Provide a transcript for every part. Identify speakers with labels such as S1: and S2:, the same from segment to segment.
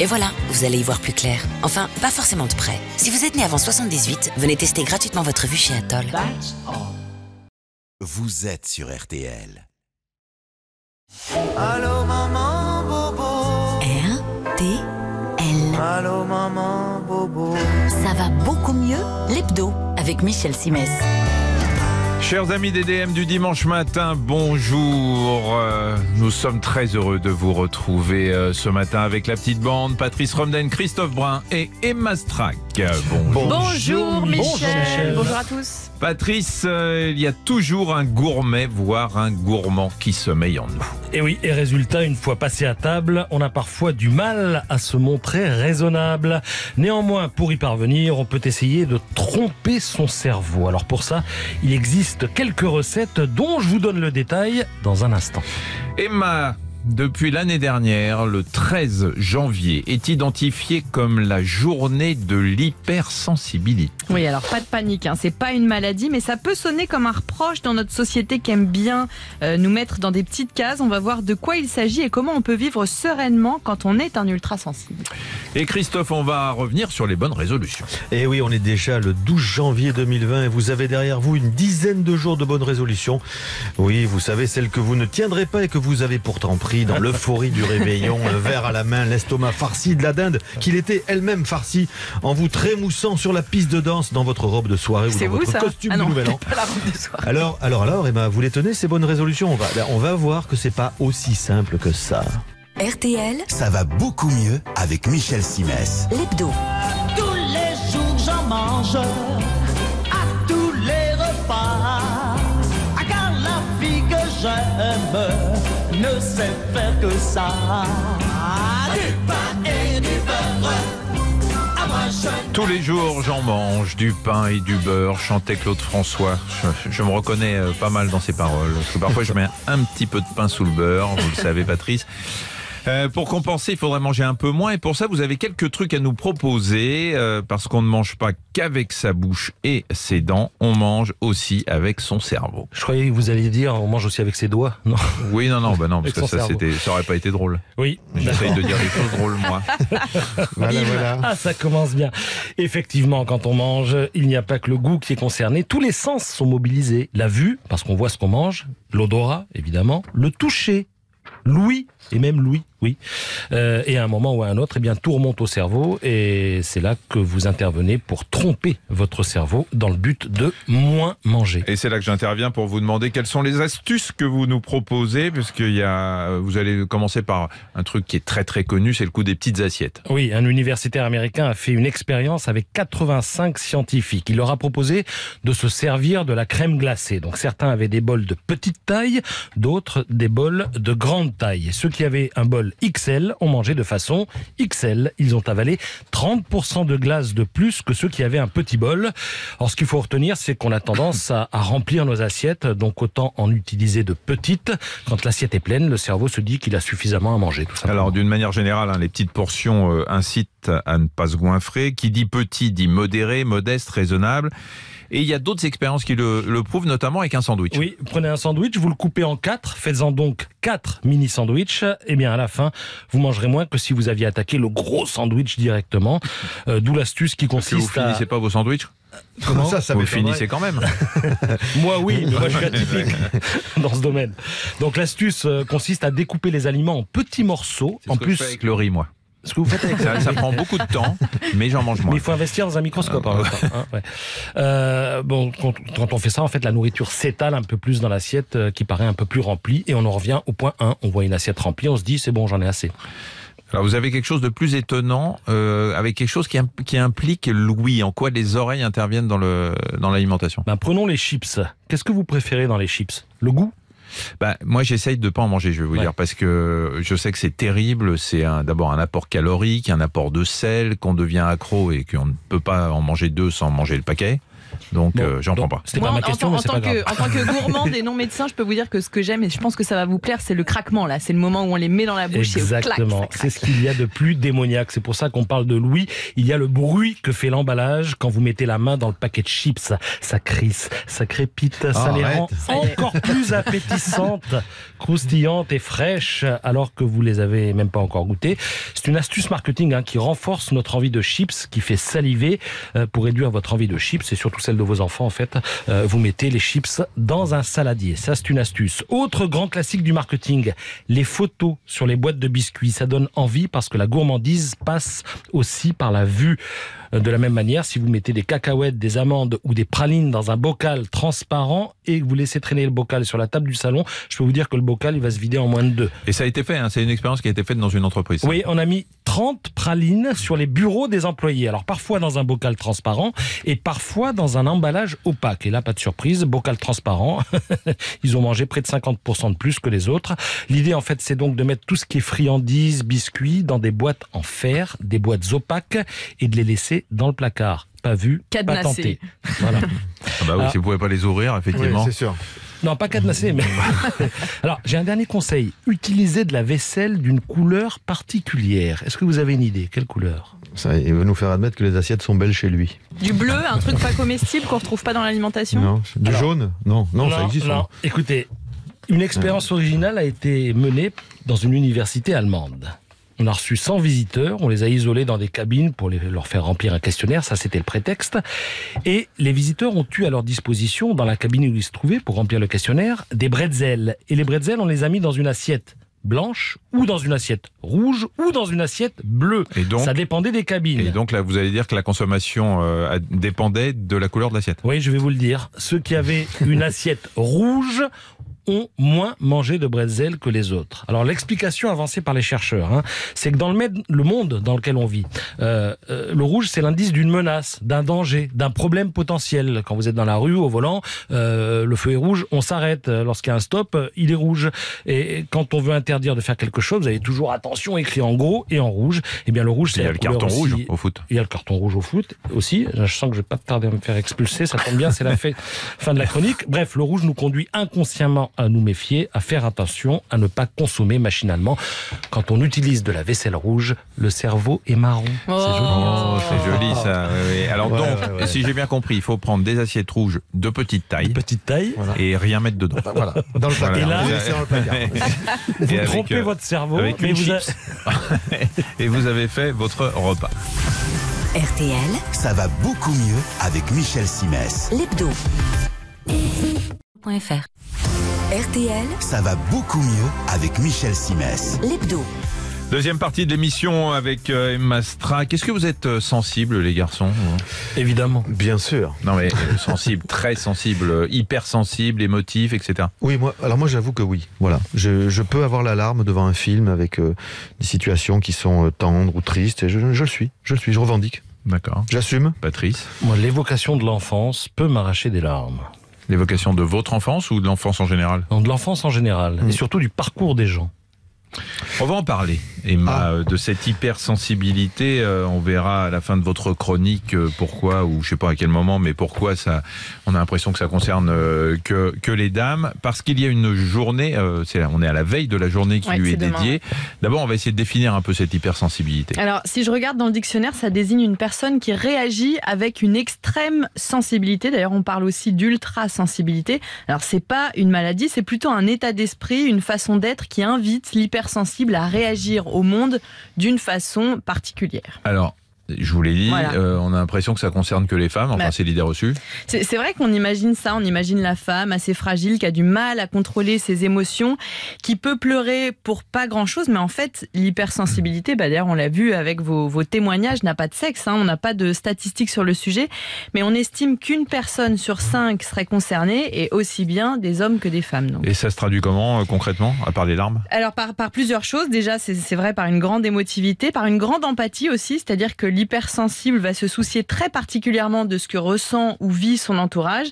S1: Et voilà, vous allez y voir plus clair. Enfin, pas forcément de près. Si vous êtes né avant 78, venez tester gratuitement votre vue chez Atoll.
S2: Vous êtes sur RTL.
S3: Allô maman bobo.
S4: RTL.
S3: Allô maman bobo.
S4: Ça va beaucoup mieux, l'hebdo, avec Michel Simès.
S5: Chers amis des DM du dimanche matin, bonjour. Euh, nous sommes très heureux de vous retrouver euh, ce matin avec la petite bande Patrice Romden, Christophe Brun et Emma Strack. Bonjour.
S6: Bonjour Michel. Bonjour à tous.
S5: Patrice, euh, il y a toujours un gourmet, voire un gourmand qui sommeille en nous.
S7: Et oui, et résultat, une fois passé à table, on a parfois du mal à se montrer raisonnable. Néanmoins, pour y parvenir, on peut essayer de tromper son cerveau. Alors pour ça, il existe quelques recettes dont je vous donne le détail dans un instant.
S5: Emma, depuis l'année dernière, le 13 janvier est identifié comme la journée de l'hypersensibilité.
S6: Oui, alors pas de panique, hein. c'est pas une maladie, mais ça peut sonner comme un reproche dans notre société qui aime bien euh, nous mettre dans des petites cases. On va voir de quoi il s'agit et comment on peut vivre sereinement quand on est un ultra sensible.
S5: Et Christophe, on va revenir sur les bonnes résolutions.
S8: Et Eh oui, on est déjà le 12 janvier 2020 et vous avez derrière vous une dizaine de jours de bonnes résolutions. Oui, vous savez, celles que vous ne tiendrez pas et que vous avez pourtant pris dans l'euphorie du réveillon, un verre à la main, l'estomac farci de la dinde, qu'il était elle-même farci, en vous trémoussant sur la piste de danse dans votre robe de soirée ou
S6: C'est
S8: dans
S6: vous
S8: votre
S6: ça
S8: costume
S6: Ah
S8: de
S6: non,
S8: nouvel an.
S6: pas la robe de soirée.
S8: Alors, alors, alors, Emma, vous les tenez ces bonnes résolutions? On va, ben, on va voir que c'est pas aussi simple que ça.
S4: RTL,
S2: Ça va beaucoup mieux avec Michel Simès.
S4: l'hebdo.
S3: Tous les jours j'en mange. À tous les repas. Car la fille que j'aime ne sait faire que ça.
S5: Tous les jours, j'en mange du pain et du beurre, chantait Claude François. Je, me reconnais euh, pas mal dans ses paroles. Parfois, je mets un petit peu de pain sous le beurre, vous le savez, Patrice. Euh, pour compenser, il faudrait manger un peu moins. Et pour ça, vous avez quelques trucs à nous proposer. euh, parce qu'on ne mange pas qu'avec sa bouche et ses dents. On mange aussi avec son cerveau.
S7: Je croyais que vous alliez dire on mange aussi avec ses doigts. Non.
S5: Oui, non, non, bah non, parce que ça, ça aurait pas été drôle.
S7: Oui.
S5: J'essaye de dire des choses drôles, moi.
S8: Voilà, voilà.
S7: Ah, ça commence bien. Effectivement, quand on mange, il n'y a pas que le goût qui est concerné. Tous les sens sont mobilisés. La vue, parce qu'on voit ce qu'on mange. L'odorat, évidemment. Le toucher. L'ouïe, et même l'ouïe, oui. Euh, et à un moment ou à un autre, eh bien, tout remonte au cerveau. Et c'est là que vous intervenez pour tromper votre cerveau dans le but de moins manger.
S5: Et c'est là que j'interviens pour vous demander quelles sont les astuces que vous nous proposez, puisqu'il y a, vous allez commencer par un truc qui est très très connu, c'est le coup des petites assiettes.
S7: Oui, un universitaire américain a fait une expérience avec 85 scientifiques. Il leur a proposé de se servir de la crème glacée. Donc certains avaient des bols de petite taille, d'autres des bols de grande taille. Et ceux qui avaient un bol XL ont mangé de façon XL. Ils ont avalé 30% de glace de plus que ceux qui avaient un petit bol. Alors ce qu'il faut retenir, c'est qu'on a tendance à, remplir nos assiettes, donc autant en utiliser de petites. Quand l'assiette est pleine, le cerveau se dit qu'il a suffisamment à manger. Tout.
S5: Alors d'une manière générale, hein, les petites portions euh, incitent à ne pas se goinfrer. Qui dit petit dit modéré, modeste, raisonnable. Et il y a d'autres expériences qui le, le prouvent, notamment avec un sandwich.
S7: Oui, prenez un sandwich, vous le coupez en quatre, faites-en donc quatre mini sandwichs, et bien à la fin, vous mangerez moins que si vous aviez attaqué le gros sandwich directement. Euh, D'où l'astuce qui
S5: Parce que vous
S7: consiste à...
S5: finissez pas vos sandwichs
S7: Comment
S8: ça, ça
S5: Vous finissez quand même.
S7: Moi oui, mais moi je suis atypique dans ce domaine. Donc l'astuce euh, consiste à découper les aliments en petits morceaux.
S5: C'est
S7: En
S5: ce que
S7: plus,
S5: je fais avec le riz, moi.
S7: Ce que vous faites avec
S5: Ça, ça prend beaucoup de temps, mais j'en mange
S7: Mais
S5: moins.
S7: il faut investir dans un microscope.
S5: Ah,
S7: temps, hein, ouais. Euh, bon, quand, quand on fait ça, en fait, la nourriture s'étale un peu plus dans l'assiette, euh, qui paraît un peu plus remplie, et on en revient au point 1. On voit une assiette remplie, on se dit c'est bon, j'en ai assez.
S5: Alors vous avez quelque chose de plus étonnant, euh, avec quelque chose qui, im- qui implique l'ouïe. En quoi les oreilles interviennent dans le dans l'alimentation?
S7: Ben, prenons les chips. Qu'est-ce que vous préférez dans les chips? Le goût?
S5: Bah, moi, j'essaye de pas en manger, je vais vous
S7: Ouais.
S5: dire, parce que je sais que c'est terrible. C'est d'abord un apport calorique, un apport de sel, qu'on devient accro et qu'on ne peut pas en manger deux sans manger le paquet. Donc
S7: Bon,
S5: euh, j'en prends pas.
S7: C'était pas ma
S6: en-
S7: question,
S6: en,
S7: mais
S6: en
S7: c'est
S6: tant
S7: pas grave.
S6: que, en tant que gourmande et non médecin, je peux vous dire que ce que j'aime, et je pense que ça va vous plaire, c'est le craquement là. C'est le moment où on les met dans la bouche
S7: Exactement. C'est ce qu'il y a de plus démoniaque. C'est pour ça qu'on parle de Louis. Il y a le bruit que fait l'emballage quand vous mettez la main dans le paquet de chips. Ça crisse, ça crépite, ça les
S8: arrête.
S7: rend encore plus appétissantes, croustillantes et fraîches, alors que vous les avez même pas encore goûtées. C'est une astuce marketing hein, qui renforce notre envie de chips, qui fait saliver euh, pour réduire votre envie de chips et surtout celle de vos enfants en fait. euh, vous mettez les chips dans un saladier. Ça, c'est une astuce. Autre grand classique du marketing, les photos sur les boîtes de biscuits. Ça donne envie parce que la gourmandise passe aussi par la vue. Euh, De la même manière, si vous mettez des cacahuètes, des amandes ou des pralines dans un bocal transparent et que vous laissez traîner le bocal sur la table du salon, je peux vous dire que le bocal, il va se vider en moins de deux.
S5: Et ça a été fait, hein, c'est une expérience qui a été faite dans une entreprise.
S7: Oui, on a mis 30 pralines sur les bureaux des employés. Alors parfois dans un bocal transparent et parfois dans un emballage opaque. Et là, pas de surprise, bocal transparent. Ils ont mangé près de 50% de plus que les autres. L'idée, en fait, c'est donc de mettre tout ce qui est friandises, biscuits dans des boîtes en fer, des boîtes opaques et de les laisser dans le placard. Pas vu, pas
S6: Cadenassé.
S7: tenté. Voilà.
S5: Ah bah oui,
S7: Ah.
S5: si vous pouvez pas les ouvrir,
S8: Oui,
S5: effectivement.
S8: c'est sûr.
S7: Non, pas cadenassé, mais. Alors, j'ai un dernier conseil. Utilisez de la vaisselle d'une couleur particulière. Est-ce que vous avez une idée? Quelle couleur?
S8: Ça, il veut nous faire admettre que les assiettes sont belles chez lui.
S6: Du bleu, un truc pas comestible qu'on retrouve pas dans l'alimentation?
S8: Non, du
S7: Alors-
S8: jaune? Non, non, ça existe.
S7: non.
S8: hein.
S7: Écoutez, une expérience originale a été menée dans une université allemande. On a reçu 100 visiteurs, on les a isolés dans des cabines pour les- leur faire remplir un questionnaire, ça c'était le prétexte. Et les visiteurs ont eu à leur disposition, dans la cabine où ils se trouvaient pour remplir le questionnaire, des bretzels. Et les bretzels, on les a mis dans une assiette blanche ou dans une assiette rouge ou dans une assiette bleue.
S5: Et donc,
S7: ça dépendait des cabines.
S5: et donc là, vous allez dire que la consommation euh, dépendait de la couleur de l'assiette.
S7: Oui, je vais vous le dire. Ceux qui avaient une assiette rouge ont moins mangé de bretzel que les autres. Alors l'explication avancée par les chercheurs, hein, c'est que dans le, le monde dans lequel on vit, euh, euh, le rouge c'est l'indice d'une menace, d'un danger, d'un problème potentiel. Quand vous êtes dans la rue au volant, euh, le feu est rouge, on s'arrête. Lorsqu'il y a un stop, euh, il est rouge. Et quand on veut interdire de faire quelque chose, vous avez toujours attention écrit en gros et en rouge. Eh bien le rouge
S5: Il
S7: c'est
S5: y a le carton
S7: aussi-
S5: rouge au foot.
S7: il y a le carton rouge au foot aussi. Je sens que je vais pas tarder à me faire expulser. Ça tombe bien, c'est la fin de la chronique. Bref, le rouge nous conduit inconsciemment à nous méfier, à faire attention, à ne pas consommer machinalement. Quand on utilise de la vaisselle rouge, le cerveau est marron.
S6: Oh.
S7: C'est joli. hein.
S5: Oh, c'est joli ça. oui, oui. Alors
S8: Ouais,
S5: donc,
S8: ouais, ouais.
S5: si j'ai bien compris, il faut prendre des assiettes rouges de petite taille
S7: Petite taille.
S8: Voilà.
S5: et rien mettre dedans.
S8: Voilà, dans le placard.
S7: Et là-
S8: Vous.
S7: Vous trompez
S5: euh,
S7: votre cerveau,
S5: avec
S7: mais
S5: une
S7: vous, a-
S5: chips. et vous avez fait votre repas.
S4: RTL,
S2: Ça va beaucoup mieux avec Michel Simès.
S4: l'hebdo. RTL,
S2: Ça va beaucoup mieux avec Michel Simès.
S4: l'hebdo.
S5: Deuxième partie de l'émission avec euh, Emma Strack. Est-ce que vous êtes euh, sensibles, les garçons
S7: évidemment.
S8: Bien sûr.
S5: Non mais euh, sensible, très sensible, hypersensible, émotif, etc.
S8: Oui, moi, alors moi j'avoue que oui. Voilà, je, je peux avoir l'alarme devant un film avec euh, des situations qui sont euh, tendres ou tristes. Et je, je le suis, je le suis, je revendique,
S5: D'accord.
S8: j'assume.
S5: Patrice,
S7: Moi, l'évocation de l'enfance peut m'arracher des larmes.
S5: L'évocation de votre enfance ou de l'enfance en général?
S7: Non, de l'enfance en général,
S8: Mm.
S7: et surtout du parcours des gens.
S5: On va en parler, Emma,
S8: Ah.
S5: euh, de cette hypersensibilité. euh, on verra à la fin de votre chronique euh, pourquoi, ou je sais pas à quel moment, mais pourquoi ça. On a l'impression que ça concerne que que les dames, parce qu'il y a une journée. c'est là, on est à la veille de la journée qui
S6: Ouais,
S5: lui est, dédiée. D'abord, on va essayer de définir un peu cette hypersensibilité.
S6: Alors, si je regarde dans le dictionnaire, ça désigne une personne qui réagit avec une extrême sensibilité. D'ailleurs, on parle aussi d'ultra-sensibilité. Alors, c'est pas une maladie, c'est plutôt un état d'esprit, une façon d'être qui invite l'hypersensible à réagir au monde d'une façon particulière.
S5: Je vous l'ai dit,
S6: Voilà.
S5: euh, on a l'impression que ça concerne que les femmes. Enfin,
S6: Bah.
S5: c'est l'idée reçue.
S6: C'est vrai qu'on imagine ça, on imagine la femme assez fragile qui a du mal à contrôler ses émotions, qui peut pleurer pour pas grand-chose, mais en fait, l'hypersensibilité, bah d'ailleurs on l'a vu avec vos, vos témoignages, n'a pas de sexe, hein, on n'a pas de statistiques sur le sujet, mais on estime qu'une personne sur cinq serait concernée, et aussi bien des hommes que des femmes. Donc.
S5: Et ça se traduit comment euh, concrètement, à part les larmes?
S6: Alors par, par plusieurs choses, déjà c'est vrai par une grande émotivité, par une grande empathie aussi, c'est-à-dire que l'hypersensible va se soucier très particulièrement de ce que ressent ou vit son entourage.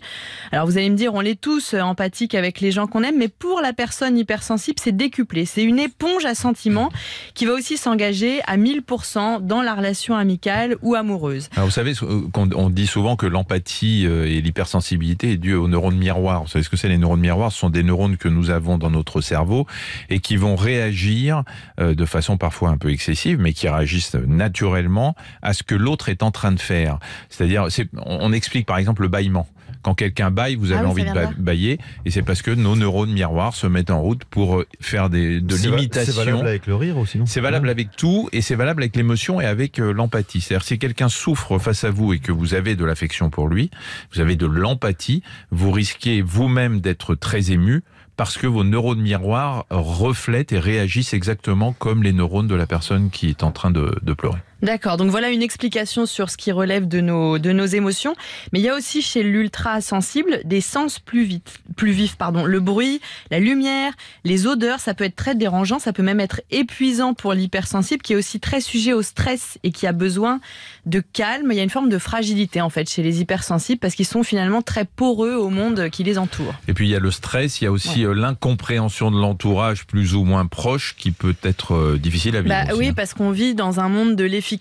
S6: Alors vous allez me dire, on est tous empathiques avec les gens qu'on aime, mais pour la personne hypersensible, c'est décuplé. C'est une éponge à sentiments qui va aussi s'engager à 1000% dans la relation amicale ou amoureuse.
S5: Vous savez, on dit souvent que l'empathie euh, et l'hypersensibilité est due aux neurones miroirs. Vous savez ce que c'est les neurones miroirs? Ce sont des neurones que nous avons dans notre cerveau et qui vont réagir euh, de façon parfois un peu excessive, mais qui réagissent naturellement à ce que l'autre est en train de faire. C'est-à-dire, c'est- on on explique par exemple le bâillement. Quand quelqu'un baille, vous avez
S6: Ah oui,
S5: envie de ba- bailler, et c'est parce que nos neurones miroirs se mettent en route pour euh, faire des, de l'imitation.
S8: C'est valable avec le rire aussi, non?
S5: C'est valable avec tout et c'est valable avec l'émotion et avec euh, l'empathie. C'est-à-dire si quelqu'un souffre face à vous et que vous avez de l'affection pour lui, vous avez de l'empathie, vous risquez vous-même d'être très ému parce que vos neurones miroirs reflètent et réagissent exactement comme les neurones de la personne qui est en train de, de pleurer.
S6: D'accord, donc voilà une explication sur ce qui relève de nos, de nos émotions. Mais il y a aussi chez l'ultra sensible des sens plus, vite, plus vifs. Pardon. Le bruit, la lumière, les odeurs, ça peut être très dérangeant, ça peut même être épuisant pour l'hypersensible qui est aussi très sujet au stress et qui a besoin de calme. Il y a une forme de fragilité en fait chez les hypersensibles parce qu'ils sont finalement très poreux au monde qui les entoure.
S5: Et puis il y a le stress, il y a aussi euh, l'incompréhension de l'entourage plus ou moins proche qui peut être euh, difficile à vivre.
S6: Bah
S5: aussi,
S6: oui,
S5: hein.
S6: parce qu'on vit dans un monde de l'efficacité,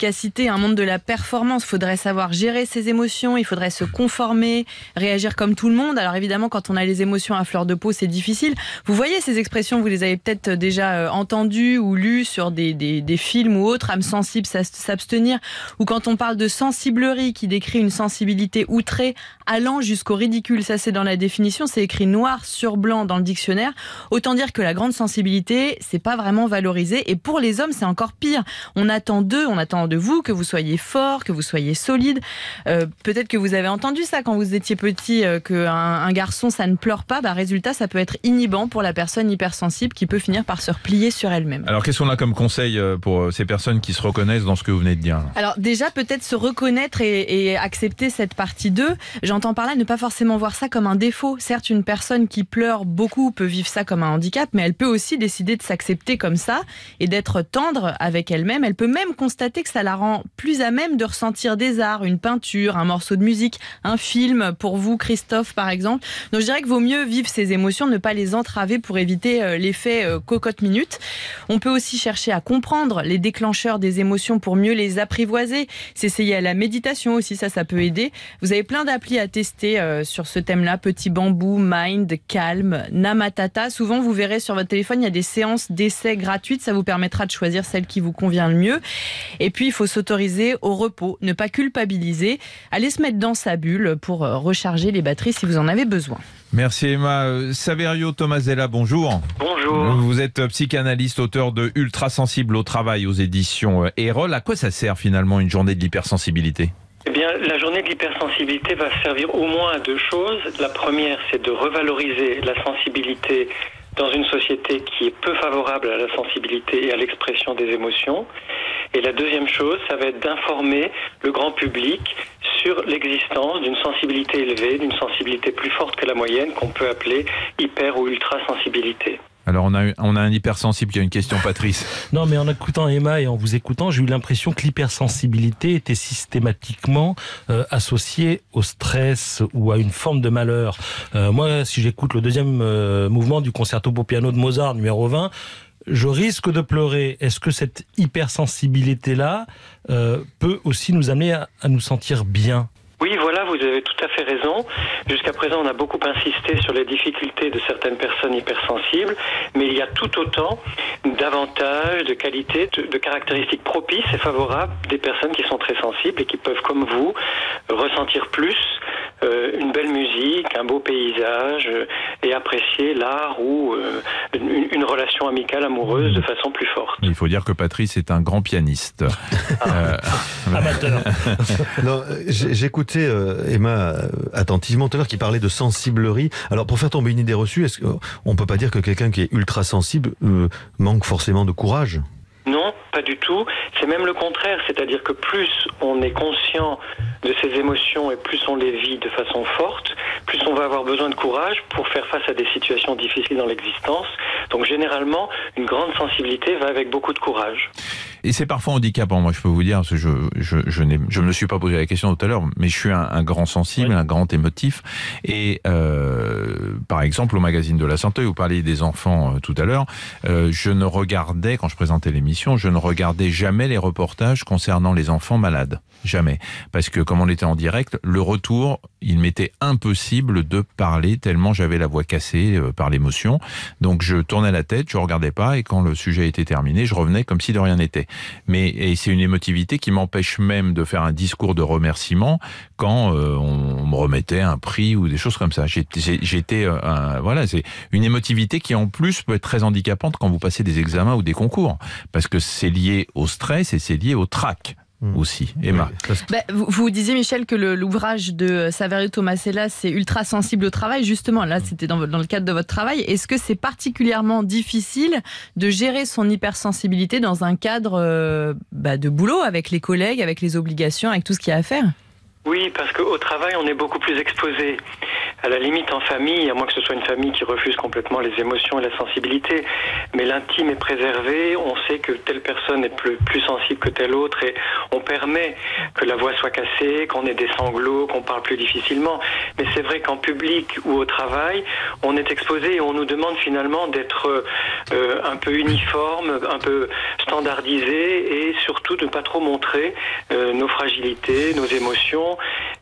S6: un monde de la performance. Il faudrait savoir gérer ses émotions, il faudrait se conformer, réagir comme tout le monde. Alors évidemment, quand on a les émotions à fleur de peau, c'est difficile. Vous voyez ces expressions, vous les avez peut-être déjà euh, entendues ou lues sur des, des, films ou autres, âme sensible, s'abstenir. Ou quand on parle de sensiblerie, qui décrit une sensibilité outrée, allant jusqu'au ridicule. Ça, c'est dans la définition, c'est écrit noir sur blanc dans le dictionnaire. Autant dire que la grande sensibilité, c'est pas vraiment valorisé. Et pour les hommes, c'est encore pire. On attend d'eux, on attend de vous que vous soyez fort, que vous soyez solide. Euh, Peut-être que vous avez entendu ça quand vous étiez petit, euh, qu'un un garçon, ça ne pleure pas. Bah, résultat, ça peut être inhibant pour la personne hypersensible qui peut finir par se replier sur elle-même.
S5: Alors qu'est-ce qu'on a comme conseil euh, pour ces personnes qui se reconnaissent dans ce que vous venez de dire
S6: Alors déjà peut-être se reconnaître et, et accepter cette partie d'eux. J'entends par là ne pas forcément voir ça comme un défaut. Certes, une personne qui pleure beaucoup peut vivre ça comme un handicap, mais elle peut aussi décider de s'accepter comme ça et d'être tendre avec elle-même. Elle peut même constater que ça la rend plus à même de ressentir des arts, une peinture, un morceau de musique, un film pour vous, Christophe par exemple. Donc je dirais que vaut mieux vivre ces émotions, ne pas les entraver pour éviter euh, l'effet euh, cocotte minute. On peut aussi chercher à comprendre les déclencheurs des émotions pour mieux les apprivoiser. S'essayer à la méditation aussi, ça, ça peut aider. Vous avez plein d'applis à tester euh, sur ce thème-là. Petit bambou, Mind, Calm, Namatata. Souvent, vous verrez sur votre téléphone, il y a des séances d'essai gratuites. Ça vous permettra de choisir celle qui vous convient le mieux. Et puis, il faut s'autoriser au repos, ne pas culpabiliser. Aller se mettre dans sa bulle pour euh, recharger les batteries si vous en avez besoin.
S5: Merci Emma. Euh, Saverio Tomasella, bonjour.
S9: Bonjour.
S5: Vous êtes psychanalyste, auteur de Ultra sensible au travail aux éditions euh, Erol. À quoi ça sert finalement une journée de l'hypersensibilité?
S9: Eh bien, la journée de l'hypersensibilité va servir au moins à deux choses. La première, c'est de revaloriser la sensibilité dans une société qui est peu favorable à la sensibilité et à l'expression des émotions. Et la deuxième chose, ça va être d'informer le grand public sur l'existence d'une sensibilité élevée, d'une sensibilité plus forte que la moyenne qu'on peut appeler hyper ou ultra sensibilité.
S5: Alors on a, eu- on a un hypersensible qui a une question, Patrice.
S7: Non, mais en écoutant Emma et en vous écoutant, j'ai eu l'impression que l'hypersensibilité était systématiquement euh, associée au stress ou à une forme de malheur. Euh, moi, si j'écoute le deuxième euh, mouvement du concerto pour piano de Mozart, numéro 20, je risque de pleurer. Est-ce que cette hypersensibilité-là euh, peut aussi nous amener à, à nous sentir bien?
S9: Oui, voilà, vous avez tout à fait raison. Jusqu'à présent, on a beaucoup insisté sur les difficultés de certaines personnes hypersensibles, mais il y a tout autant d'avantages, de qualités, de, de caractéristiques propices et favorables des personnes qui sont très sensibles et qui peuvent, comme vous, ressentir plus euh, une belle musique, un beau paysage euh, et apprécier l'art ou euh, une, une relation amicale, amoureuse de façon plus forte.
S5: Il faut dire que Patrice est un grand pianiste. Euh,
S7: Amateur.
S8: J'écoutais euh, Emma euh, attentivement tout à l'heure qui parlait de sensiblerie. Alors pour faire tomber une idée reçue, est-ce qu'on peut pas dire que quelqu'un qui est ultra sensible euh, manque forcément de courage?
S9: Non, pas du tout. C'est même le contraire, c'est-à-dire que plus on est conscient de ses émotions et plus on les vit de façon forte, plus on va avoir besoin de courage pour faire face à des situations difficiles dans l'existence. Donc généralement, une grande sensibilité va avec beaucoup de courage.
S5: Et c'est parfois handicapant, moi je peux vous dire, parce que je, je, je, me suis pas posé la question tout à l'heure, mais je suis un, un grand sensible,
S7: Oui.
S5: un grand émotif. Et euh, par exemple, au magazine de la santé, vous parliez des enfants euh, tout à l'heure, euh, je ne regardais, quand je présentais l'émission, je ne regardais jamais les reportages concernant les enfants malades. Jamais. Parce que comme on était en direct, le retour, il m'était impossible de parler tellement j'avais la voix cassée euh, par l'émotion. Donc je tournais la tête, je regardais pas et quand le sujet était terminé, je revenais comme si de rien n'était. Mais et c'est une émotivité qui m'empêche même de faire un discours de remerciement quand euh, on, me remettait un prix ou des choses comme ça. J'étais- euh, voilà, c'est une émotivité qui en plus peut être très handicapante quand vous passez des examens ou des concours parce que c'est lié au stress et c'est lié au trac aussi. Emma.
S8: Oui,
S6: Bah, vous, vous disiez, Michel, que l'ouvrage de Saverio Tomasella, c'est ultra sensible au travail. Justement, là, c'était dans, dans le cadre de votre travail. Est-ce que c'est particulièrement difficile de gérer son hypersensibilité dans un cadre euh, bah, de boulot, avec les collègues, avec les obligations, avec tout ce qu'il y a à faire?
S9: Oui, parce qu'au travail, on est beaucoup plus exposé. À la limite, en famille, à moins que ce soit une famille qui refuse complètement les émotions et la sensibilité, mais l'intime est préservé, on sait que telle personne est plus, sensible que telle autre, et on permet que la voix soit cassée, qu'on ait des sanglots, qu'on parle plus difficilement. Mais c'est vrai qu'en public ou au travail, on est exposé et on nous demande finalement d'être euh, un peu uniforme, un peu standardisé, et surtout de ne pas trop montrer euh, nos fragilités, nos émotions.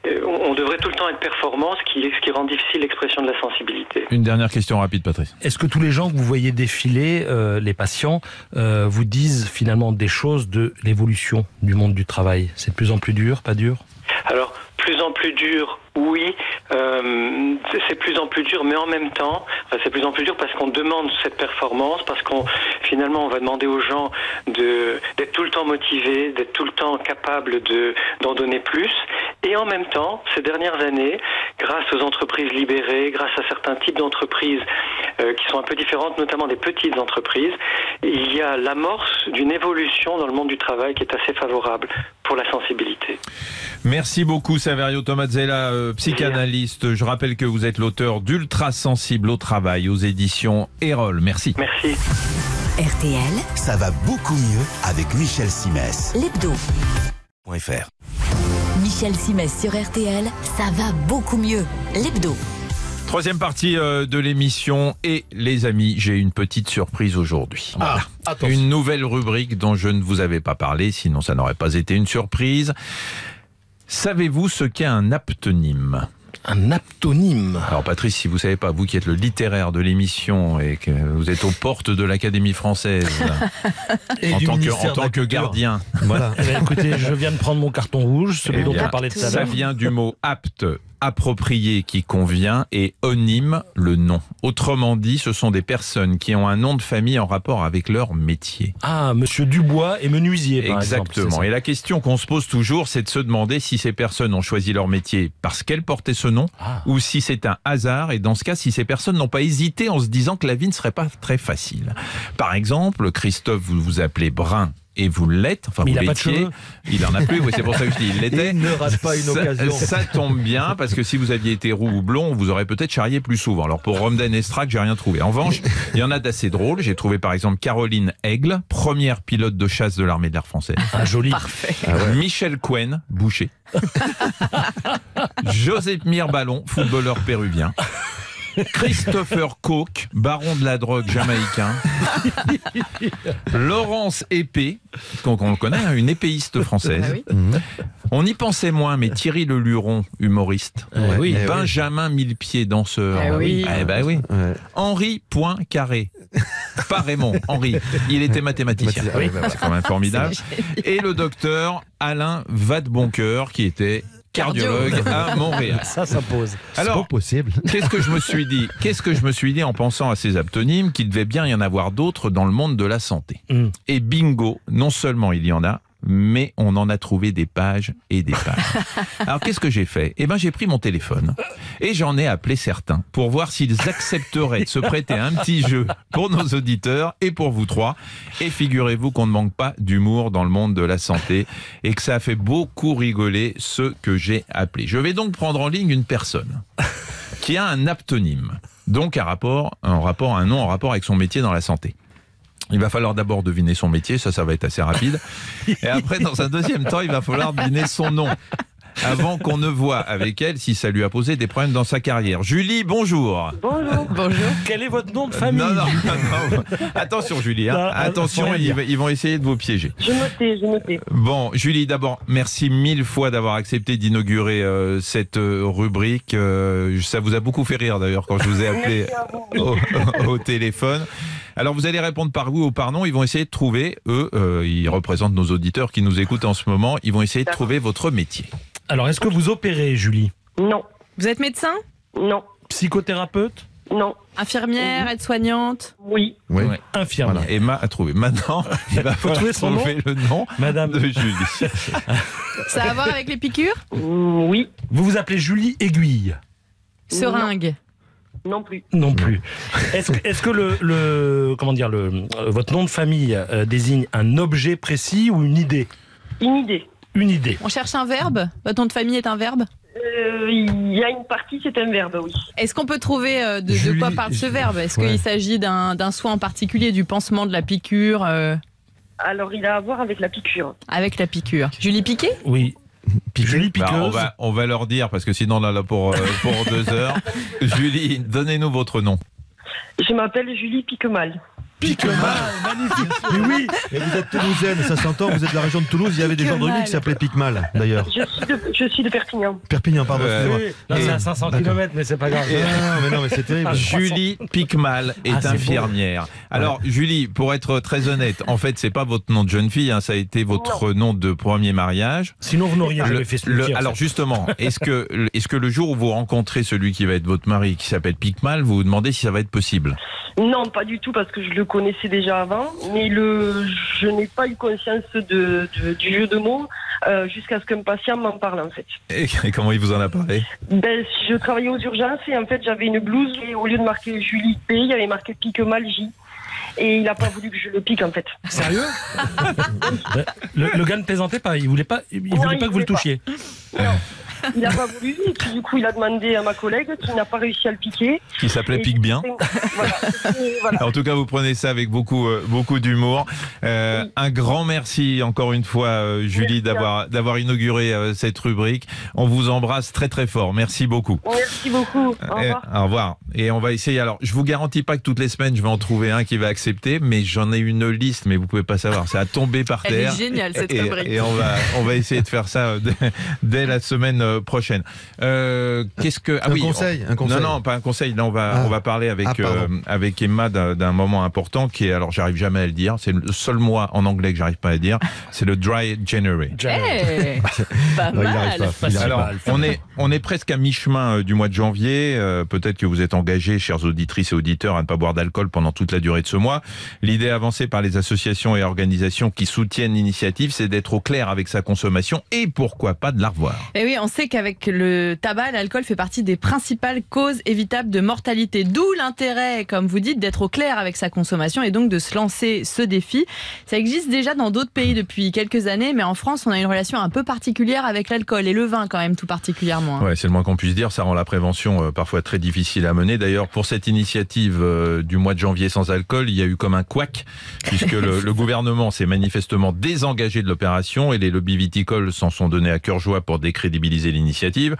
S9: Euh, on devrait tout le temps être performant, ce qui, ce qui rend difficile l'expression de la sensibilité.
S5: Une dernière question rapide, Patrice.
S7: Est-ce que tous les gens que vous voyez défiler, euh, les patients, euh, vous disent finalement des choses de l'évolution du monde du travail? C'est de plus en plus dur, pas dur?
S9: Alors, plus en plus dur, oui, euh, c'est- plus en plus dur, mais en même temps, c'est plus en plus dur parce qu'on demande cette performance, parce qu'on finalement on va demander aux gens d'être tout le temps motivés, d'être tout le temps capables de d'en donner plus, et en même temps, ces dernières années, grâce aux entreprises libérées, grâce à certains types d'entreprises euh, qui sont un peu différentes, notamment des petites entreprises, il y a l'amorce d'une évolution dans le monde du travail qui est assez favorable pour la sensibilité.
S5: Merci beaucoup Saverio Tomazzella, euh, psychanalyste. Je rappelle que vous êtes l'auteur d'Ultra sensible au travail aux éditions Erol. Merci.
S9: Merci.
S4: RTL,
S2: Ça va beaucoup mieux avec Michel Simès.
S4: l'hebdo. Michel Simès sur RTL, ça va beaucoup mieux. L'hebdo.
S5: Troisième partie euh, de l'émission et les amis, j'ai une petite surprise aujourd'hui. Voilà.
S8: attention.
S5: Une nouvelle rubrique dont je ne vous avais pas parlé, sinon ça n'aurait pas été une surprise. Savez-vous ce qu'est un aptonyme?
S7: Un aptonyme
S5: Alors Patrice, si vous savez pas, vous qui êtes le littéraire de l'émission et que vous êtes aux portes de l'Académie française
S8: Et
S5: en
S8: du
S5: tant que, en tant gardien,
S8: Voilà.
S7: Eh écoutez, je viens de prendre mon carton rouge, celui
S5: Eh
S7: dont
S5: bien,
S7: on parlait tout à
S5: ça
S7: l'heure.
S5: vient du mot apte, approprié qui convient et onyme, le nom. Autrement dit, ce sont des personnes qui ont un nom de famille en rapport avec leur métier.
S7: Ah, monsieur Dubois et menuisier, par
S5: Exactement. Et la question qu'on se pose toujours, c'est de se demander si ces personnes ont choisi leur métier parce qu'elles portaient ce nom
S7: Ah.
S5: ou si c'est un hasard et dans ce cas, si ces personnes n'ont pas hésité en se disant que la vie ne serait pas très facile. Par exemple, Christophe, vous vous appelez Brun. Et vous l'êtes, enfin
S7: Mais
S5: vous l'étiez. Il en a plus, oui, c'est pour ça que je dis il l'était.
S8: Il ne rate pas une
S5: Ça-
S8: occasion.
S5: Ça, tombe bien parce que si vous aviez été roux ou blond, vous aurez peut-être charrié plus souvent. Alors pour Romden Estrak, j'ai rien trouvé. En revanche, il y en a d'assez drôles. J'ai trouvé par exemple Caroline Aigle, première pilote de chasse de l'armée de l'air française.
S7: Ah, joli.
S6: Parfait.
S5: Michel Cohen, boucher. Joseph Mirballon, footballeur péruvien. Christopher Coke, baron de la drogue jamaïcain. Laurence Épée, qu'on connaît, hein, une épéiste française.
S6: Ah oui.
S8: Mhm.
S5: On y pensait moins, mais Thierry Le Luron, humoriste.
S7: Eh oui.
S8: Oui.
S5: Benjamin Millepied, danseur.
S6: Eh oui.
S5: Eh ben oui.
S8: Ouais.
S5: Henri Poincaré. Pas Raymond, Henri. Il était mathématicien.
S8: Oui, bah,
S5: C'est quand même formidable. Et le docteur Alain Vadeboncoeur, qui était cardiologue
S6: Cardio.
S5: à Montréal.
S7: Ça, ça pose.
S8: C'est
S5: Alors,
S8: possible.
S5: qu'est-ce que je me suis dit Qu'est-ce que je me suis dit en pensant à ces aptonymes qu'il devait bien y en avoir d'autres dans le monde de la santé?
S7: Mm.
S5: Et bingo, non seulement il y en a, mais on en a trouvé des pages et des pages. Alors qu'est-ce que j'ai fait? Eh ben j'ai pris mon téléphone et j'en ai appelé certains pour voir s'ils accepteraient de se prêter à un petit jeu pour nos auditeurs et pour vous trois. Et figurez-vous qu'on ne manque pas d'humour dans le monde de la santé et que ça a fait beaucoup rigoler ceux que j'ai appelés. Je vais donc prendre en ligne une personne qui a un aptonyme, donc un rapport, un rapport, un nom en rapport avec son métier dans la santé. Il va falloir d'abord deviner son métier, ça, ça va être assez rapide. Et après, dans un deuxième temps, il va falloir deviner son nom. Avant qu'on ne voit avec elle si ça lui a posé des problèmes dans sa carrière. Julie, bonjour.
S10: Bonjour.
S6: Bonjour.
S7: Quel est votre nom de famille
S5: Non, non, non, non. Attention, Julie. hein.
S7: Non,
S5: Attention, ils, vont essayer de vous piéger.
S10: Je notais, je notais.
S5: Bon, Julie, d'abord, merci mille fois d'avoir accepté d'inaugurer euh, cette euh, rubrique. Euh, ça vous a beaucoup fait rire d'ailleurs quand je vous ai appelé au téléphone. Alors vous allez répondre par oui ou par non. Ils vont essayer de trouver, eux, euh, ils représentent nos auditeurs qui nous écoutent en ce moment. Ils vont essayer de trouver votre métier.
S7: Alors, est-ce que vous opérez, Julie?
S10: Non,
S6: Vous êtes médecin?
S10: Non,
S7: Psychothérapeute?
S10: Non,
S6: Infirmière, aide-soignante?
S10: Oui.
S5: Oui.
S7: Infirmière.
S5: Voilà. Emma a trouvé. Maintenant, il va falloir
S7: trouver son nom
S5: le nom
S7: Madame,
S5: de Julie.
S6: Ça a à voir avec les piqûres?
S10: Oui,
S7: vous vous appelez Julie Aiguille?
S6: Seringue.
S10: Non plus.
S7: Non plus. Est-ce que, le, le- comment dire le euh, votre nom de famille euh, désigne un objet précis ou une idée?
S10: Une idée.
S7: Une idée.
S6: On cherche un verbe? Votre nom de famille est un verbe?
S10: Euh, Il y a une partie, c'est un verbe, oui.
S6: Est-ce qu'on peut trouver euh, de, de
S7: Julie-
S6: quoi parle ce verbe? Est-ce
S7: Ouais.
S6: qu'il s'agit d'un d'un soin en particulier, du pansement, de la piqûre euh,
S10: Alors, il a à voir avec la piqûre.
S6: avec la piqûre Julie Piquet?
S7: Oui. Julie
S5: Bah,
S7: Piqueuse.
S5: on, va, on va leur dire parce que sinon on a pour, euh, pour deux heures. Julie, donnez-nous votre nom.
S10: Je m'appelle Julie Piquemal.
S7: Piquemal, magnifique. Mais oui,
S8: Et vous êtes toulousaine, ça s'entend, vous êtes de la région de Toulouse, il y avait des gens de rugby qui s'appelaient Picmal, d'ailleurs.
S10: Je suis de, je suis de Perpignan.
S8: Perpignan, pardon,
S5: Euh,
S8: excusez-moi.
S7: oui. C'est à 500 km, mais c'est pas grave.
S8: Non, non, mais non, mais c'est terrible.
S5: Julie Picmal est
S7: Ah,
S5: infirmière. Alors, Julie, pour être très honnête, en fait, c'est pas votre nom de jeune fille, hein, ça a été votre nom de premier mariage.
S7: Sinon, vous n'auriez jamais fait ce
S5: le-
S7: métier.
S5: alors justement, est-ce que, est-ce que le jour où vous rencontrez celui qui va être votre mari, qui s'appelle Picmal, vous vous demandez si ça va être possible?
S10: Non, pas du tout, parce que je le connaissais déjà avant. Mais le, je n'ai pas eu conscience de, de- du jeu de mots euh, jusqu'à ce qu'un patient m'en parle, en fait.
S5: et, et comment il vous en a parlé?
S10: Ben, je travaillais aux urgences et en fait, j'avais une blouse et au lieu de marquer Julie P, il y avait marqué Piquemal J. Et il n'a pas voulu que je le pique, en fait.
S7: Sérieux? Le, le gars ne plaisantait pas. Il voulait pas. Il
S10: Non,
S7: voulait
S10: il
S7: pas que vous le
S10: pas.
S7: touchiez.
S10: Il n'a pas voulu, et puis du coup, il a demandé à ma collègue qui n'a pas réussi à le piquer.
S5: Qui s'appelait Pic bien
S10: Voilà. Et voilà.
S5: En tout cas, vous prenez ça avec beaucoup, euh, beaucoup d'humour. Euh,
S10: Oui.
S5: Un grand merci encore une fois, euh, Julie, d'avoir, d'avoir inauguré cette rubrique. On vous embrasse très très fort. Merci beaucoup.
S10: Merci beaucoup. Au
S5: Euh,
S10: revoir.
S5: au revoir. Et on va essayer. Alors, je vous garantis pas que toutes les semaines, je vais en trouver un qui va accepter, mais j'en ai une liste, mais vous pouvez pas savoir. Ça a tombé par
S6: Elle est
S5: terre.
S6: géniale cette
S5: Et,
S6: rubrique.
S5: et on va on va essayer de faire ça dès, dès la semaine euh, prochaine. Euh, Qu'est-ce que ah
S8: Un
S5: oui,
S8: conseil, un conseil.
S5: Non non pas un conseil. Là on va
S8: Ah.
S5: on va parler avec
S8: Ah,
S5: euh, avec Emma d'un moment important qui est alors j'arrive jamais à le dire. C'est le seul mot en anglais que j'arrive pas à dire. C'est le dry January.
S6: Eh, Pas
S8: Non, il arrive
S6: mal
S8: pas.
S7: Pas
S8: Il
S7: si
S8: arrive
S5: Alors,
S7: mal.
S5: on est, on est presque à mi-chemin euh, du mois de janvier. Euh, Peut-être que vous êtes engagés, chers auditrices et auditeurs, à ne pas boire d'alcool pendant toute la durée de ce mois. L'idée avancée par les associations et organisations qui soutiennent l'initiative, c'est d'être au clair avec sa consommation et pourquoi pas de la revoir.
S6: Et Eh oui, on sait qu'avec le tabac, l'alcool fait partie des principales causes évitables de mortalité. D'où l'intérêt, comme vous dites, d'être au clair avec sa consommation et donc de se lancer ce défi. Ça existe déjà dans d'autres pays depuis quelques années, mais en France, on a une relation un peu particulière avec l'alcool et le vin quand même tout particulièrement. hein.
S5: Ouais, c'est le moins qu'on puisse dire. Ça rend la prévention euh, parfois très difficile à mener. D'ailleurs, pour cette initiative euh, du mois de janvier sans alcool, il y a eu comme un couac, puisque le, le gouvernement s'est manifestement désengagé de l'opération et les lobbies viticoles s'en sont donnés à cœur joie pour décrédibiliser l'initiative.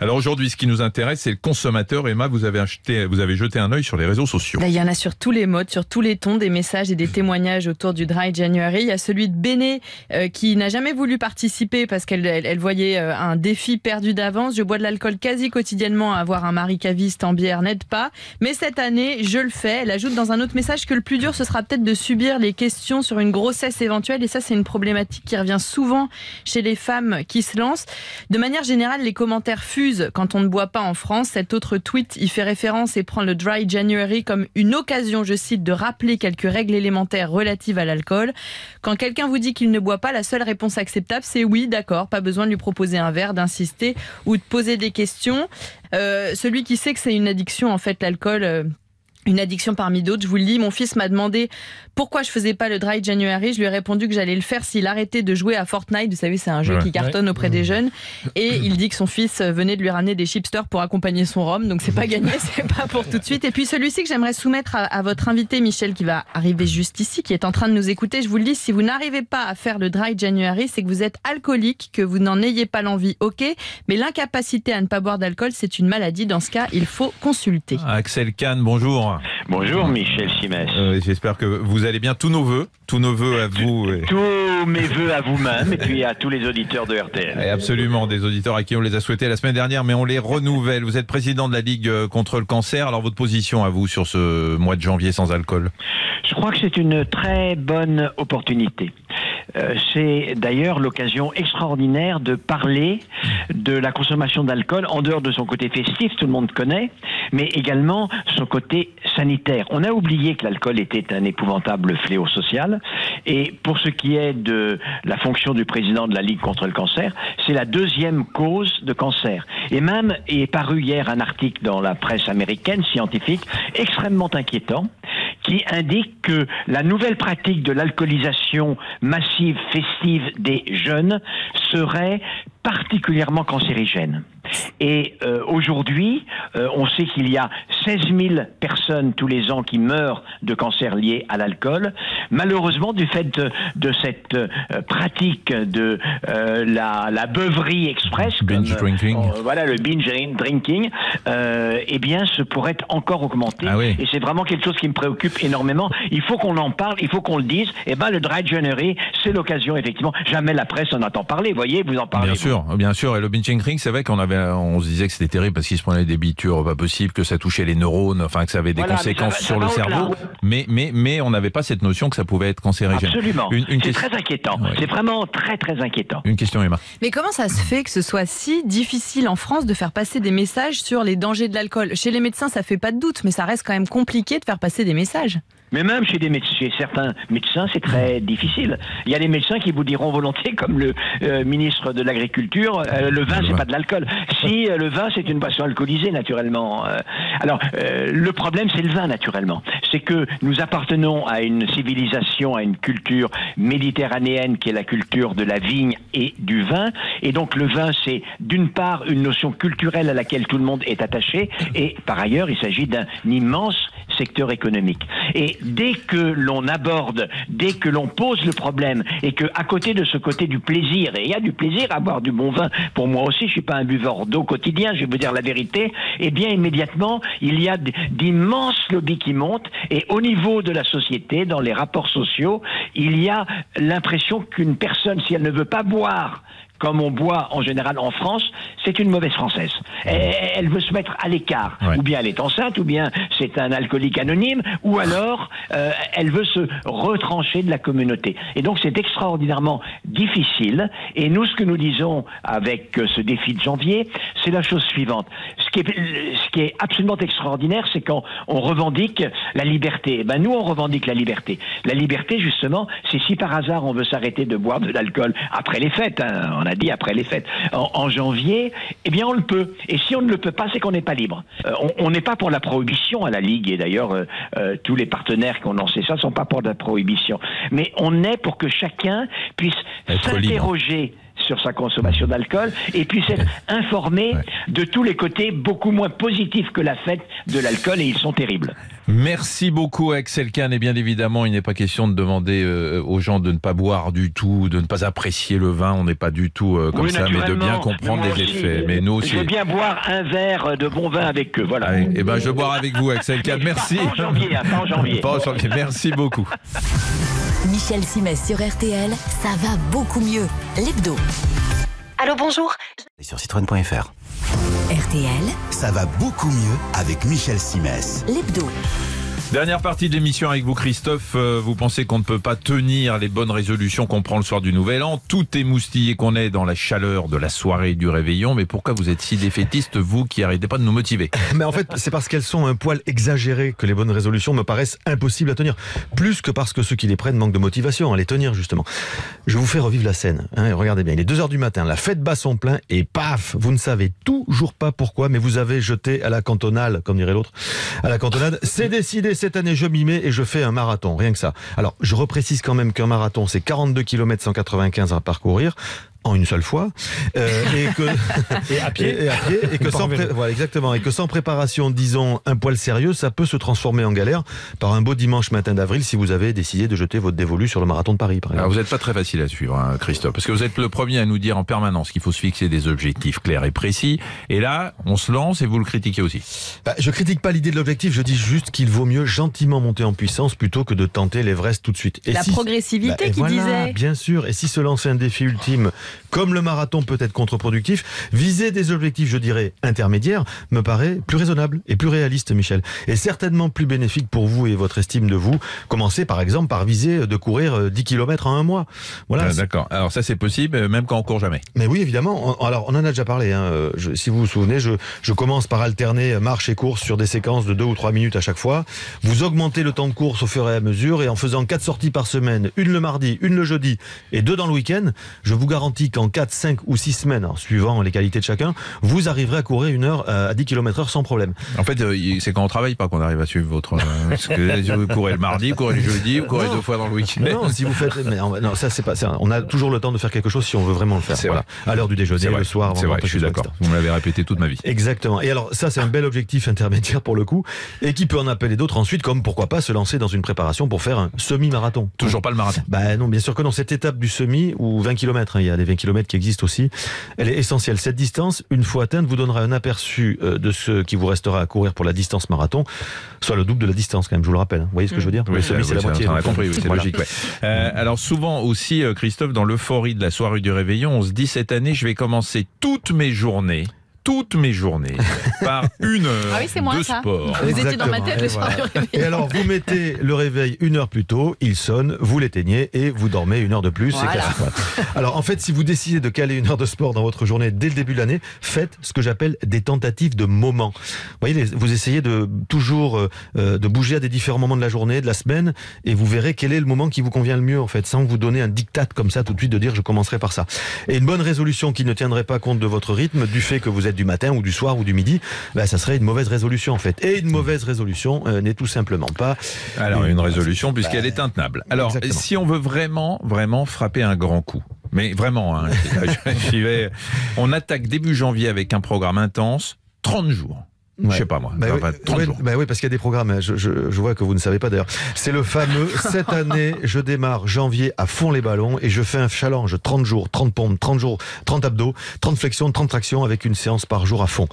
S5: Alors aujourd'hui, ce qui nous intéresse, c'est le consommateur. Emma, vous avez, acheté, vous avez jeté un œil sur les réseaux sociaux.
S6: Là, il y en a sur tous les modes, sur tous les tons, des messages et des témoignages autour du Dry January. Il y a celui de Béné euh, qui n'a jamais voulu participer parce qu'elle elle, elle voyait euh, un défi perdu d'avance. Je bois de l'alcool quasi quotidiennement. Avoir un mari caviste en bière n'aide pas. Mais cette année, je le fais. Elle ajoute dans un autre message que le plus dur, ce sera peut-être de subir les questions sur une grossesse éventuelle. Et ça, c'est une problématique qui revient souvent chez les femmes qui se lancent. De manière générale, les commentaires fusent quand on ne boit pas en France. Cet autre tweet y fait référence et prend le Dry January comme une occasion, je cite, de rappeler quelques règles élémentaires relatives à l'alcool. Quand quelqu'un vous dit qu'il ne boit pas, la seule réponse acceptable, c'est oui, d'accord, pas besoin de lui proposer un verre, d'insister ou de poser des questions. Euh, celui qui sait que c'est une addiction, en fait, l'alcool. euh, Une addiction parmi d'autres, je vous le dis, mon fils m'a demandé pourquoi je faisais pas le Dry January. Je lui ai répondu que j'allais le faire s'il arrêtait de jouer à Fortnite. Vous savez, c'est un jeu
S5: Ouais.
S6: qui cartonne auprès des jeunes. Et il dit que son fils venait de lui ramener des chipsters pour accompagner son rhum. Donc c'est pas gagné, c'est pas pour tout de suite. Et puis celui-ci que j'aimerais soumettre à, à votre invité, Michel, qui va arriver juste ici, qui est en train de nous écouter. Je vous le dis, si vous n'arrivez pas à faire le Dry January, c'est que vous êtes alcoolique, que vous n'en ayez pas l'envie, ok. Mais l'incapacité à ne pas boire d'alcool, c'est une maladie. Dans ce cas, il faut consulter.
S5: Axel Kahn, bonjour.
S11: Bonjour Michel Simès.
S5: Euh, J'espère que vous allez bien. Tous nos voeux, tous nos voeux à vous.
S11: Tous mes voeux à vous-même et puis à tous les auditeurs de RTL.
S5: et absolument, des auditeurs à qui on les a souhaités la semaine dernière, mais on les renouvelle. Vous êtes président de la Ligue euh, contre le cancer. Alors, votre position à vous sur ce mois de janvier sans alcool?
S11: Je crois que c'est une très bonne opportunité. Euh, c'est d'ailleurs l'occasion extraordinaire de parler de la consommation d'alcool en dehors de son côté festif, tout le monde connaît, mais également son côté sanitaire. On a oublié que l'alcool était un épouvantable fléau social, et pour ce qui est de la fonction du président de la Ligue contre le cancer, c'est la deuxième cause de cancer. Et même est paru hier un article dans la presse américaine scientifique extrêmement inquiétant qui indique que la nouvelle pratique de l'alcoolisation massive festive des jeunes serait particulièrement cancérigène. Et euh, aujourd'hui, euh, on sait qu'il y a 16 000 personnes tous les ans qui meurent de cancer lié à l'alcool. Malheureusement, du fait de, de cette euh, pratique de la, la beuverie express,
S5: Binge
S11: comme,
S5: drinking.
S11: voilà le binge drinking, eh bien, ce pourrait encore augmenter.
S5: Ah oui.
S11: Et c'est vraiment quelque chose qui me préoccupe énormément. Il faut qu'on en parle, il faut qu'on le dise. Et ben, le dry January, c'est l'occasion, effectivement. Jamais la presse en entend parler. Voyez, vous en parlez.
S5: Bien
S11: vous.
S5: sûr, bien sûr. Et le binge drinking, c'est vrai qu'on avait, on se disait que c'était terrible parce qu'ils se prenaient des bitures pas possible, que ça touchait les neurones, enfin que ça avait des
S11: Voilà,
S5: conséquences
S11: ça
S5: sur
S11: ça
S5: le cerveau. Mais, mais, mais on n'avait pas cette notion que ça pouvait être cancérigène.
S11: Absolument.
S5: Une, une
S11: c'est
S5: question-
S11: très inquiétant.
S5: Ouais.
S11: C'est vraiment très, très inquiétant.
S5: Une question, Emma.
S6: Mais comment ça se fait que ce soit si difficile en France de faire passer des messages sur les dangers de l'alcool? Chez les médecins, ça fait pas de doute, mais ça reste quand même compliqué de faire passer des messages.
S11: Mais même chez, des médecins, chez certains médecins, c'est très difficile. Il y a des médecins qui vous diront volontiers, comme le euh, ministre de l'Agriculture, euh, le vin, c'est pas de l'alcool. Si euh, le vin, c'est une boisson alcoolisée, naturellement. Alors, le problème, c'est le vin, naturellement. C'est que nous appartenons à une civilisation, à une culture méditerranéenne qui est la culture de la vigne et du vin. Et donc, le vin, c'est d'une part une notion culturelle à laquelle tout le monde est attaché, et par ailleurs, il s'agit d'un immense secteur économique. Et dès que l'on aborde, dès que l'on pose le problème, et que à côté de ce côté du plaisir, et il y a du plaisir à boire du bon vin, pour moi aussi, je suis pas un buveur d'eau quotidien, je vais vous dire la vérité, eh bien immédiatement, il y a d'immenses lobbies qui montent, et au niveau de la société, dans les rapports sociaux, il y a l'impression qu'une personne, si elle ne veut pas boire, comme on boit en général en France, c'est une mauvaise française. Elle, elle veut se mettre à l'écart.
S5: Ouais.
S11: Ou bien elle est enceinte, ou bien c'est un alcoolique anonyme, ou alors euh, elle veut se retrancher de la communauté. Et donc c'est extraordinairement difficile. Et nous, ce que nous disons avec euh, ce défi de janvier, c'est la chose suivante. Ce qui est, ce qui est absolument extraordinaire, c'est quand on revendique la liberté. Eh ben nous, on revendique la liberté. La liberté, justement, c'est si par hasard on veut s'arrêter de boire de l'alcool après les fêtes, hein, on a dit après les fêtes, en, en janvier, eh bien on le peut. Et si on ne le peut pas, c'est qu'on n'est pas libre. Euh, on- n'est pas pour la prohibition à la Ligue, et d'ailleurs euh, euh, tous les partenaires qui ont lancé ça sont pas pour la prohibition. Mais on est pour que chacun puisse s'interroger sur sa consommation d'alcool et puisse être informé
S5: Ouais.
S11: de tous les côtés beaucoup moins positifs que la fête de l'alcool et ils sont terribles.
S5: Merci beaucoup Axel Kahn et bien évidemment il n'est pas question de demander euh, aux gens de ne pas boire du tout, de ne pas apprécier le vin, on n'est pas du tout euh, comme
S11: Oui,
S5: ça, mais de bien comprendre les
S11: aussi,
S5: effets. Mais nous aussi.
S11: Je veux bien boire un verre de bon vin avec eux, voilà.
S5: et ben je boire avec vous Axel Kahn, merci.
S11: Pas en janvier, hein, pas en janvier.
S5: Pas en janvier. Merci beaucoup.
S4: Michel Simès sur RTL, ça va beaucoup mieux. L'hebdo.
S1: Allô, bonjour
S2: Et sur citroën.fr.
S4: RTL,
S2: Ça va beaucoup mieux avec Michel Simès.
S4: l'hebdo.
S5: Dernière partie de l'émission avec vous, Christophe. Euh, vous pensez qu'on ne peut pas tenir les bonnes résolutions qu'on prend le soir du Nouvel An? Tout est moustillé qu'on est dans la chaleur de la soirée du réveillon. Mais pourquoi vous êtes si défaitiste, vous qui arrêtez pas de nous motiver?
S8: Mais en fait, c'est parce qu'elles sont un poil exagérées que les bonnes résolutions me paraissent impossibles à tenir. Plus que parce que ceux qui les prennent manquent de motivation à les tenir, justement. Je vous fais revivre la scène. hein, regardez bien, il est 2h du matin, la fête bat son plein et paf, vous ne savez toujours pas pourquoi, mais vous avez jeté à la cantonale, comme dirait l'autre, à la cantonade. C'est décidé, cette année, je m'y mets et je fais un marathon, rien que ça. Alors, je reprécise quand même qu'un marathon, c'est 42 km 195 à parcourir en une seule fois euh, et que
S7: Et à pied.
S8: et, et à pied et que sans voilà exactement et que sans préparation disons un poil sérieux ça peut se transformer en galère par un beau dimanche matin d'avril si vous avez décidé de jeter votre dévolu sur le marathon de Paris par exemple.
S5: Alors vous n'êtes pas très facile à suivre, hein, Christophe, parce que vous êtes le premier à nous dire en permanence qu'il faut se fixer des objectifs clairs et précis. Et là, on se lance et vous le critiquez aussi.
S8: Bah, je critique pas l'idée de l'objectif, je dis juste qu'il vaut mieux gentiment monter en puissance plutôt que de tenter l'Everest tout de suite. Et
S6: La
S8: si-
S6: progressivité
S8: Bah,
S6: qui
S8: voilà,
S6: disait.
S8: Bien sûr, et si se lancer un défi ultime, comme le marathon peut être contre-productif, viser des objectifs, je dirais, intermédiaires, me paraît plus raisonnable et plus réaliste, Michel. Et certainement plus bénéfique pour vous et votre estime de vous. Commencez par exemple par viser de courir euh, 10 km en un mois. Voilà.
S5: Ah, D'accord. Alors ça c'est possible, euh, même quand on court jamais.
S8: mais oui, évidemment. Alors, on en a déjà parlé. hein. Euh, je- si vous vous souvenez, je, je commence par alterner marche et course sur des séquences de 2 ou 3 minutes à chaque fois. Vous augmentez le temps de course au fur et à mesure et en faisant 4 sorties par semaine, une le mardi, une le jeudi et deux dans le week-end, je vous garantis qu'en 4, 5 ou 6 semaines, en suivant les qualités de chacun, vous arriverez à courir une heure euh, à 10 km heure sans problème.
S5: En fait, euh, c'est quand on travaille pas qu'on arrive à suivre votre. euh, parce que vous courez le mardi, vous courez le jeudi, vous courez
S8: Non.
S5: deux fois dans le week-end.
S8: Non, si vous faites, mais en- non, ça c'est pas, on a toujours le temps de faire quelque chose si on veut vraiment le faire. Voilà. À l'heure du déjeuner, le soir,
S5: c'est vrai, je suis d'accord. Vous me l'avez répété toute ma vie.
S8: Exactement. Et alors ça, c'est un bel objectif intermédiaire pour le coup, et qui peut en appeler d'autres ensuite, comme pourquoi pas se lancer dans une préparation pour faire un semi-marathon.
S5: Toujours pas le marathon.
S8: Bah non, bien sûr que non. Cette étape du semi, ou 20 km, il y a des 20 km qui existent aussi, elle est essentielle. Cette distance, une fois atteinte, vous donnera un aperçu euh, de ce qui vous restera à courir pour la distance marathon, soit le double de la distance quand même, je vous le rappelle. hein. Vous voyez ce que je veux dire?
S5: Oui,
S8: c'est la
S5: oui,
S8: moitié.
S5: On a
S8: donc,
S5: compris, oui, c'est
S8: voilà.
S5: logique. ouais. Euh, alors souvent aussi, euh, Christophe, dans l'euphorie de la soirée du réveillon, on se dit cette année, je vais commencer toutes mes journées. Toutes mes journées par une heure
S6: Ah oui, c'est moi,
S5: de
S6: ça.
S5: sport.
S6: Vous étiez dans ma
S8: Exactement.
S6: tête
S8: Et
S6: le soir
S8: voilà.
S6: du réveillon.
S8: Et alors, vous mettez le réveil une heure plus tôt, il sonne, vous l'éteignez et vous dormez une heure de plus.
S6: Voilà.
S8: Alors, en fait, si vous décidez de caler une heure de sport dans votre journée dès le début de l'année, faites ce que j'appelle des tentatives de moments. Vous voyez, vous essayez de toujours euh, euh, de bouger à des différents moments de la journée, de la semaine, et vous verrez quel est le moment qui vous convient le mieux, en fait, sans vous donner un diktat comme ça tout de suite de dire je commencerai par ça. Et une bonne résolution qui ne tiendrait pas compte de votre rythme, du fait que vous êtes du matin ou du soir ou du midi, ben, ça serait une mauvaise résolution en fait. Et une mauvaise résolution euh, n'est tout simplement pas.
S5: Alors une résolution puisqu'elle
S8: Bah,
S5: est intenable. Alors
S8: exactement.
S5: si on veut vraiment, vraiment frapper un grand coup, mais vraiment, hein, vais. On attaque début janvier avec un programme intense, 30 jours. Je
S8: Ouais.
S5: sais pas moi,
S8: Bah oui,
S5: enfin, 30
S8: ouais,
S5: jours.
S8: bah oui, parce qu'il y a des programmes, hein, je, je- je vois que vous ne savez pas d'ailleurs. C'est le fameux, cette année, je démarre janvier à fond les ballons et je fais un challenge 30 jours, 30 pompes, 30 jours, 30 abdos, 30 flexions, 30 tractions avec une séance par jour à fond.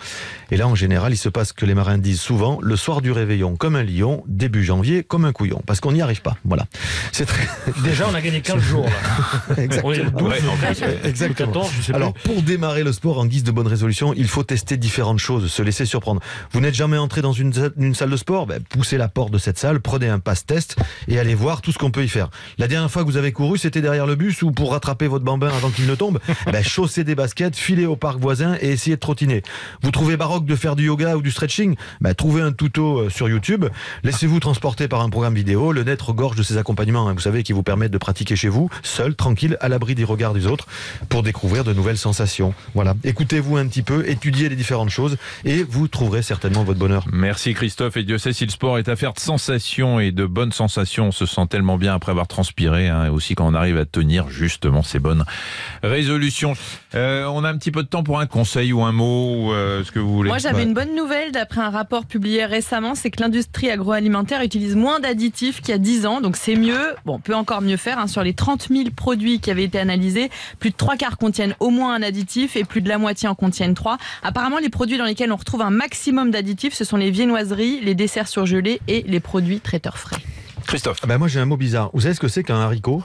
S8: Et là, en général, il se passe que les marins disent souvent, le soir du réveillon comme un lion, début janvier comme un couillon, parce qu'on n'y arrive pas. Voilà. C'est très...
S7: Déjà, on a gagné 15 jours. Là.
S8: Exactement.
S7: On est le 12,
S5: Ouais, en
S7: le
S5: plus,
S7: 13,
S5: ouais.
S8: Exactement.
S7: le 14, je sais
S8: Alors,
S7: plus.
S8: pour démarrer le sport en guise de bonne résolution, il faut tester différentes choses, se laisser surprendre. Vous n'êtes jamais entré dans une, une salle de sport? Ben, Poussez la porte de cette salle, prenez un passe-test et allez voir tout ce qu'on peut y faire. La dernière fois que vous avez couru, c'était derrière le bus ou pour rattraper votre bambin avant qu'il ne tombe? Ben, Chaussez des baskets, filez au parc voisin et essayez de trottiner. Vous trouvez baroque de faire du yoga ou du stretching? Ben, Trouvez un tuto euh, sur YouTube, laissez-vous transporter par un programme vidéo, le net regorge de ces accompagnements, hein, vous savez, qui vous permettent de pratiquer chez vous, seul, tranquille, à l'abri des regards des autres, pour découvrir de nouvelles sensations. Voilà. Écoutez-vous un petit peu, étudiez les différentes choses et vous trouverez certainement votre bonheur.
S5: Merci Christophe. Et Dieu sait si le sport est affaire de sensations et de bonnes sensations. On se sent tellement bien après avoir transpiré. hein, et aussi quand on arrive à tenir justement ces bonnes résolutions. Euh, on a un petit peu de temps pour un conseil ou un mot ou euh, ce que vous voulez.
S6: Moi, j'avais une bonne nouvelle d'après un rapport publié récemment, c'est que l'industrie agroalimentaire utilise moins d'additifs qu'il y a 10 ans, donc c'est mieux. Bon, on peut encore mieux faire. hein. Sur les 30 000 produits qui avaient été analysés, plus de trois quarts contiennent au moins un additif et plus de la moitié en contiennent trois. Apparemment, les produits dans lesquels on retrouve un maximum d'additifs, ce sont les viennoiseries, les desserts surgelés et les produits traiteurs frais.
S5: Christophe,
S8: Ah ben moi j'ai un mot bizarre. Vous savez ce que c'est qu'un haricot?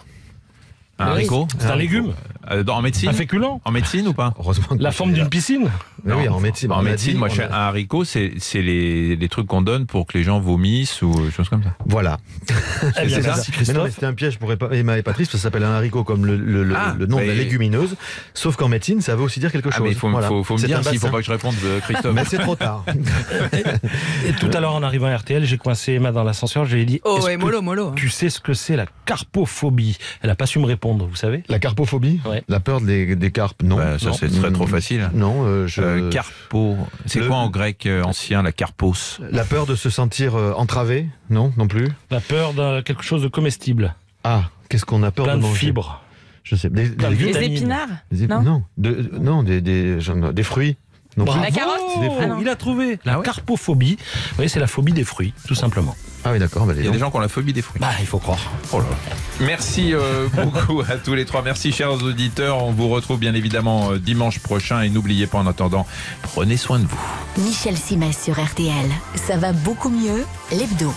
S5: Un haricot
S7: C'est un légume,
S5: Euh, dans- En médecine
S7: un féculent.
S5: En médecine ou pas
S8: Heureusement. que-
S7: La forme d'une piscine.
S8: Mais oui, en médecine,
S5: En
S8: a
S5: médecine,
S8: dit,
S5: moi,
S8: on a-
S5: un haricot, c'est c'est les, les trucs qu'on donne pour que les gens vomissent ou des choses comme ça.
S8: Voilà.
S7: Eh bien,
S5: c'est ça
S7: merci
S8: Mais non, mais
S7: Christophe.
S8: c'était un piège pour Emma et Patrice, parce que ça s'appelle un haricot comme le, le- le-
S5: Ah,
S8: le nom de la
S5: mais-
S8: légumineuse. Sauf qu'en médecine, ça veut aussi dire quelque
S5: Ah,
S8: chose.
S5: mais il faut,
S8: Voilà.
S5: faut, faut me
S8: C'est
S5: dire s'il faut
S8: bassin.
S5: pas que je réponde, euh, Christophe.
S8: Mais c'est trop tard.
S7: Et tout à l'heure, en arrivant à RTL, j'ai coincé Emma dans l'ascenseur. Je lui ai dit
S6: Oh,
S7: Est-ce
S6: et
S7: que
S6: mollo, mollo.
S7: Tu sais ce que c'est la carpophobie? Elle n'a pas su me répondre, vous savez
S8: La carpophobie
S7: Ouais.
S8: La peur des, des carpes Non.
S5: Bah, ça,
S8: Non.
S5: c'est serait trop facile.
S8: Non, euh, je...
S5: Euh, carpo. C'est
S8: Le-
S5: quoi en grec euh, ancien, la carpos
S8: La peur de se sentir euh, entravé Non, non plus.
S7: La peur de quelque chose de comestible,
S8: Ah, qu'est-ce qu'on a peur
S7: plein
S8: de
S7: de
S8: manger
S7: fibres.
S8: Je sais. Des, des-
S6: épinards
S8: des-
S6: Non.
S8: non, de- non, des, des, j'en- des fruits. Non.
S6: La carotte
S7: Des
S6: Ah non.
S7: Il a trouvé la
S5: Ah ouais
S7: carpophobie. Vous voyez, c'est la phobie des fruits, tout simplement.
S8: Ah oui, d'accord. Bah,
S5: Il y a
S8: donc.
S5: des gens qui ont la phobie des fruits.
S7: Bah, il faut croire.
S5: Oh là là. Merci euh, beaucoup à tous les trois. Merci, chers auditeurs. On vous retrouve bien évidemment euh, dimanche prochain. Et n'oubliez pas, en attendant, prenez soin de vous.
S4: Michel Simès sur RTL. Ça va beaucoup mieux, l'hebdo.